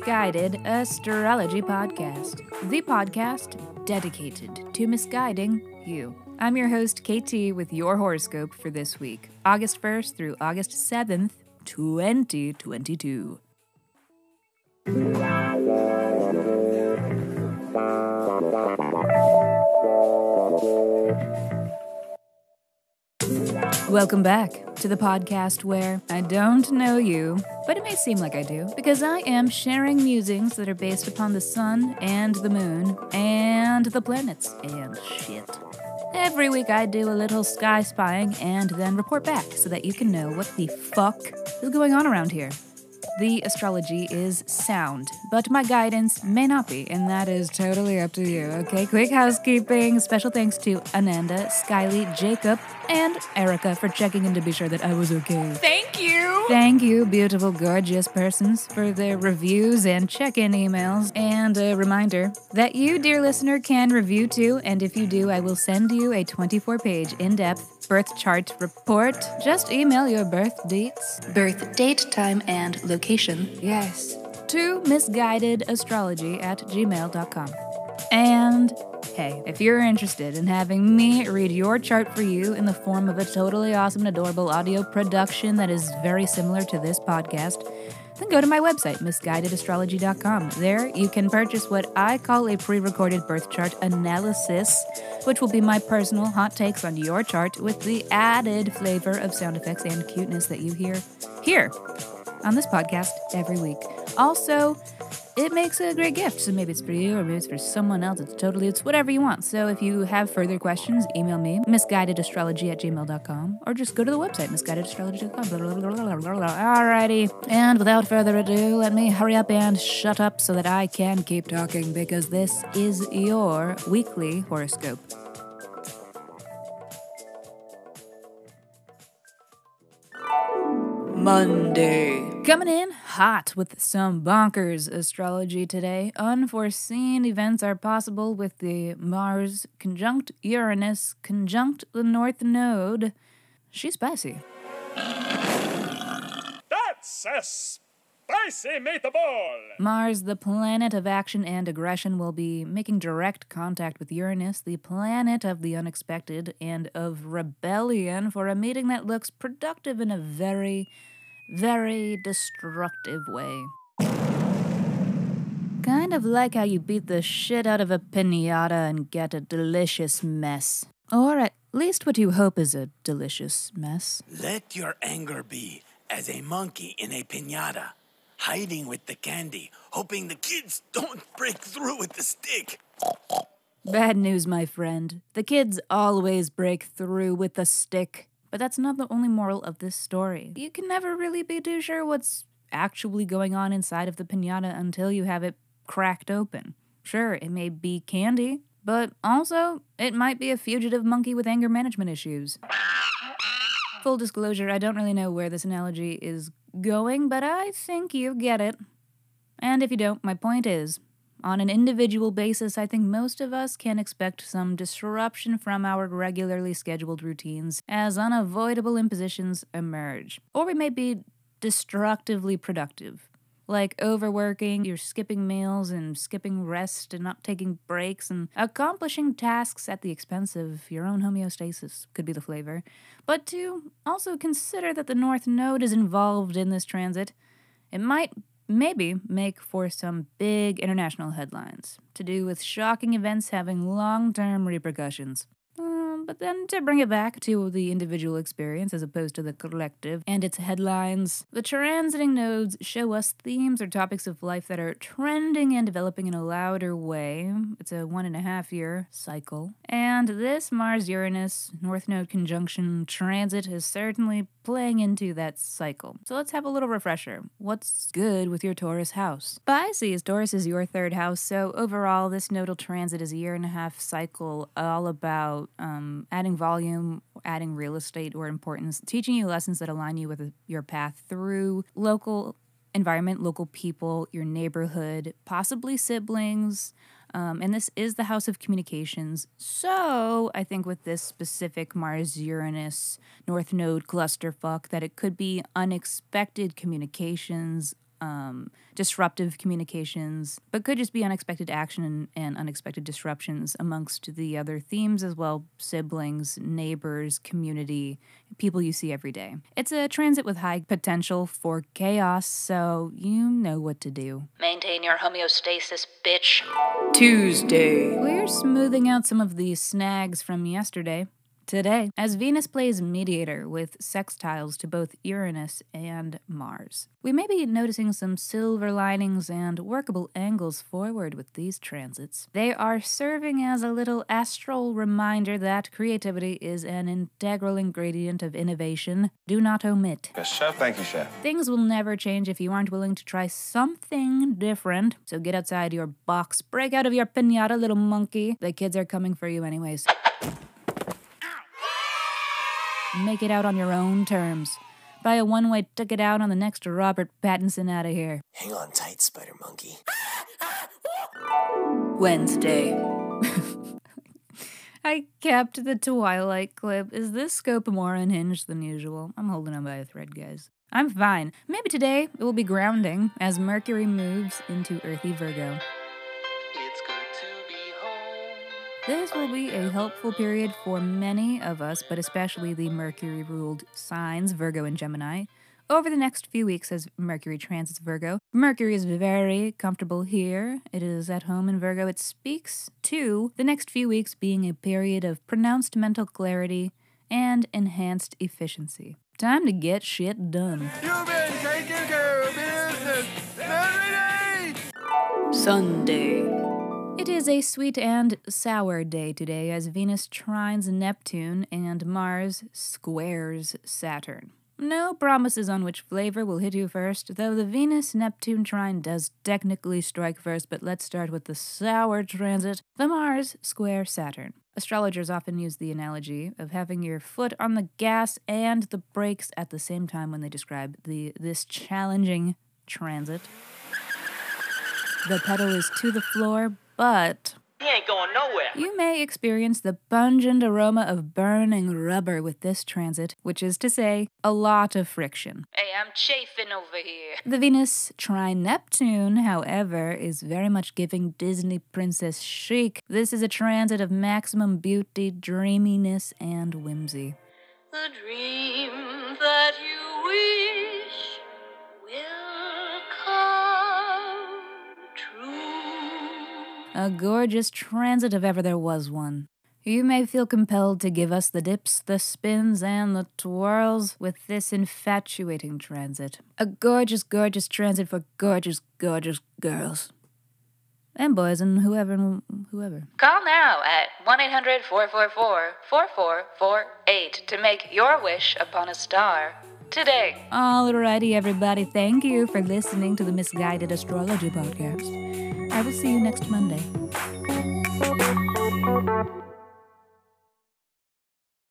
Misguided Astrology Podcast, the podcast dedicated to misguiding you. I'm your host, KT, with your horoscope for this week, August 1st through August 7th, 2022. Welcome back to the podcast where I don't know you, but it may seem like I do, because I am sharing musings that are based upon the sun and the moon and the planets and shit. Every week I do a little sky spying and then report back so that you can know what the fuck is going on around here. The astrology is sound, but my guidance may not be, and that is totally up to you. Okay, quick housekeeping. Special thanks to Ananda, Skyly, Jacob, and Erica for checking in to be sure that I was okay. Thank you. Thank you, beautiful, gorgeous persons, for their reviews and check in emails. And a reminder that you, dear listener, can review too. And if you do, I will send you a 24 page in depth birth chart report. Just email your birth dates, birth date, time, and location. Yes. To misguidedastrology at gmail.com. And hey, if you're interested in having me read your chart for you in the form of a totally awesome and adorable audio production that is very similar to this podcast, then go to my website, misguidedastrology.com. There you can purchase what I call a pre recorded birth chart analysis, which will be my personal hot takes on your chart with the added flavor of sound effects and cuteness that you hear here on this podcast every week. Also, it makes a great gift. So maybe it's for you or maybe it's for someone else. It's totally, it's whatever you want. So if you have further questions, email me, misguidedastrology at gmail.com, or just go to the website, misguidedastrology.com. Alrighty. And without further ado, let me hurry up and shut up so that I can keep talking because this is your weekly horoscope. Monday. Coming in hot with some bonkers astrology today. Unforeseen events are possible with the Mars conjunct Uranus conjunct the North Node. She's spicy. That's a spicy meatball! Mars, the planet of action and aggression, will be making direct contact with Uranus, the planet of the unexpected and of rebellion, for a meeting that looks productive in a very, very destructive way. Kind of like how you beat the shit out of a pinata and get a delicious mess. Or at least what you hope is a delicious mess. Let your anger be as a monkey in a pinata, hiding with the candy, hoping the kids don't break through with the stick. Bad news, my friend. The kids always break through with the stick. But that's not the only moral of this story. You can never really be too sure what's actually going on inside of the pinata until you have it cracked open. Sure, it may be candy, but also it might be a fugitive monkey with anger management issues. Full disclosure, I don't really know where this analogy is going, but I think you get it. And if you don't, my point is on an individual basis, I think most of us can expect some disruption from our regularly scheduled routines as unavoidable impositions emerge. Or we may be destructively productive. Like overworking, you're skipping meals and skipping rest and not taking breaks and accomplishing tasks at the expense of your own homeostasis could be the flavor. But to also consider that the North Node is involved in this transit, it might maybe make for some big international headlines to do with shocking events having long term repercussions. But then to bring it back to the individual experience as opposed to the collective and its headlines, the transiting nodes show us themes or topics of life that are trending and developing in a louder way. It's a one and a half year cycle. And this Mars Uranus North Node conjunction transit is certainly playing into that cycle. So let's have a little refresher. What's good with your Taurus house? Pisces, Taurus is your third house, so overall, this nodal transit is a year and a half cycle all about um, adding volume, adding real estate or importance, teaching you lessons that align you with your path through local environment, local people, your neighborhood, possibly siblings. Um, and this is the house of communications. So I think with this specific Mars Uranus North Node clusterfuck, that it could be unexpected communications, um, disruptive communications, but could just be unexpected action and, and unexpected disruptions amongst the other themes as well siblings, neighbors, community, people you see every day. It's a transit with high potential for chaos, so you know what to do. Maintain your homeostasis, bitch. Tuesday. We're smoothing out some of the snags from yesterday. Today, as Venus plays mediator with sextiles to both Uranus and Mars. We may be noticing some silver linings and workable angles forward with these transits. They are serving as a little astral reminder that creativity is an integral ingredient of innovation. Do not omit. Yes, chef. Thank you, chef. Things will never change if you aren't willing to try something different. So get outside your box, break out of your pinata, little monkey. The kids are coming for you, anyways. Make it out on your own terms. Buy a one way ticket out on the next Robert Pattinson out of here. Hang on tight, Spider Monkey. Wednesday. I kept the Twilight clip. Is this scope more unhinged than usual? I'm holding on by a thread, guys. I'm fine. Maybe today it will be grounding as Mercury moves into earthy Virgo. This will be a helpful period for many of us, but especially the Mercury ruled signs, Virgo and Gemini. Over the next few weeks, as Mercury transits Virgo, Mercury is very comfortable here. It is at home in Virgo. It speaks to the next few weeks being a period of pronounced mental clarity and enhanced efficiency. Time to get shit done. You've been care of business every day. Sunday. It is a sweet and sour day today as Venus trines Neptune and Mars squares Saturn. No promises on which flavor will hit you first, though the Venus Neptune trine does technically strike first, but let's start with the sour transit, the Mars square Saturn. Astrologers often use the analogy of having your foot on the gas and the brakes at the same time when they describe the this challenging transit. The pedal is to the floor, but He ain't going nowhere. you may experience the pungent aroma of burning rubber with this transit, which is to say, a lot of friction. Hey, I'm chafing over here. The Venus trine Neptune, however, is very much giving Disney princess chic. This is a transit of maximum beauty, dreaminess, and whimsy. The dream that you wish A gorgeous transit if ever there was one. You may feel compelled to give us the dips, the spins, and the twirls with this infatuating transit. A gorgeous, gorgeous transit for gorgeous, gorgeous girls. And boys, and whoever, and whoever. Call now at 1 800 444 4448 to make your wish upon a star today. Alrighty, everybody, thank you for listening to the Misguided Astrology Podcast. I will see you next Monday.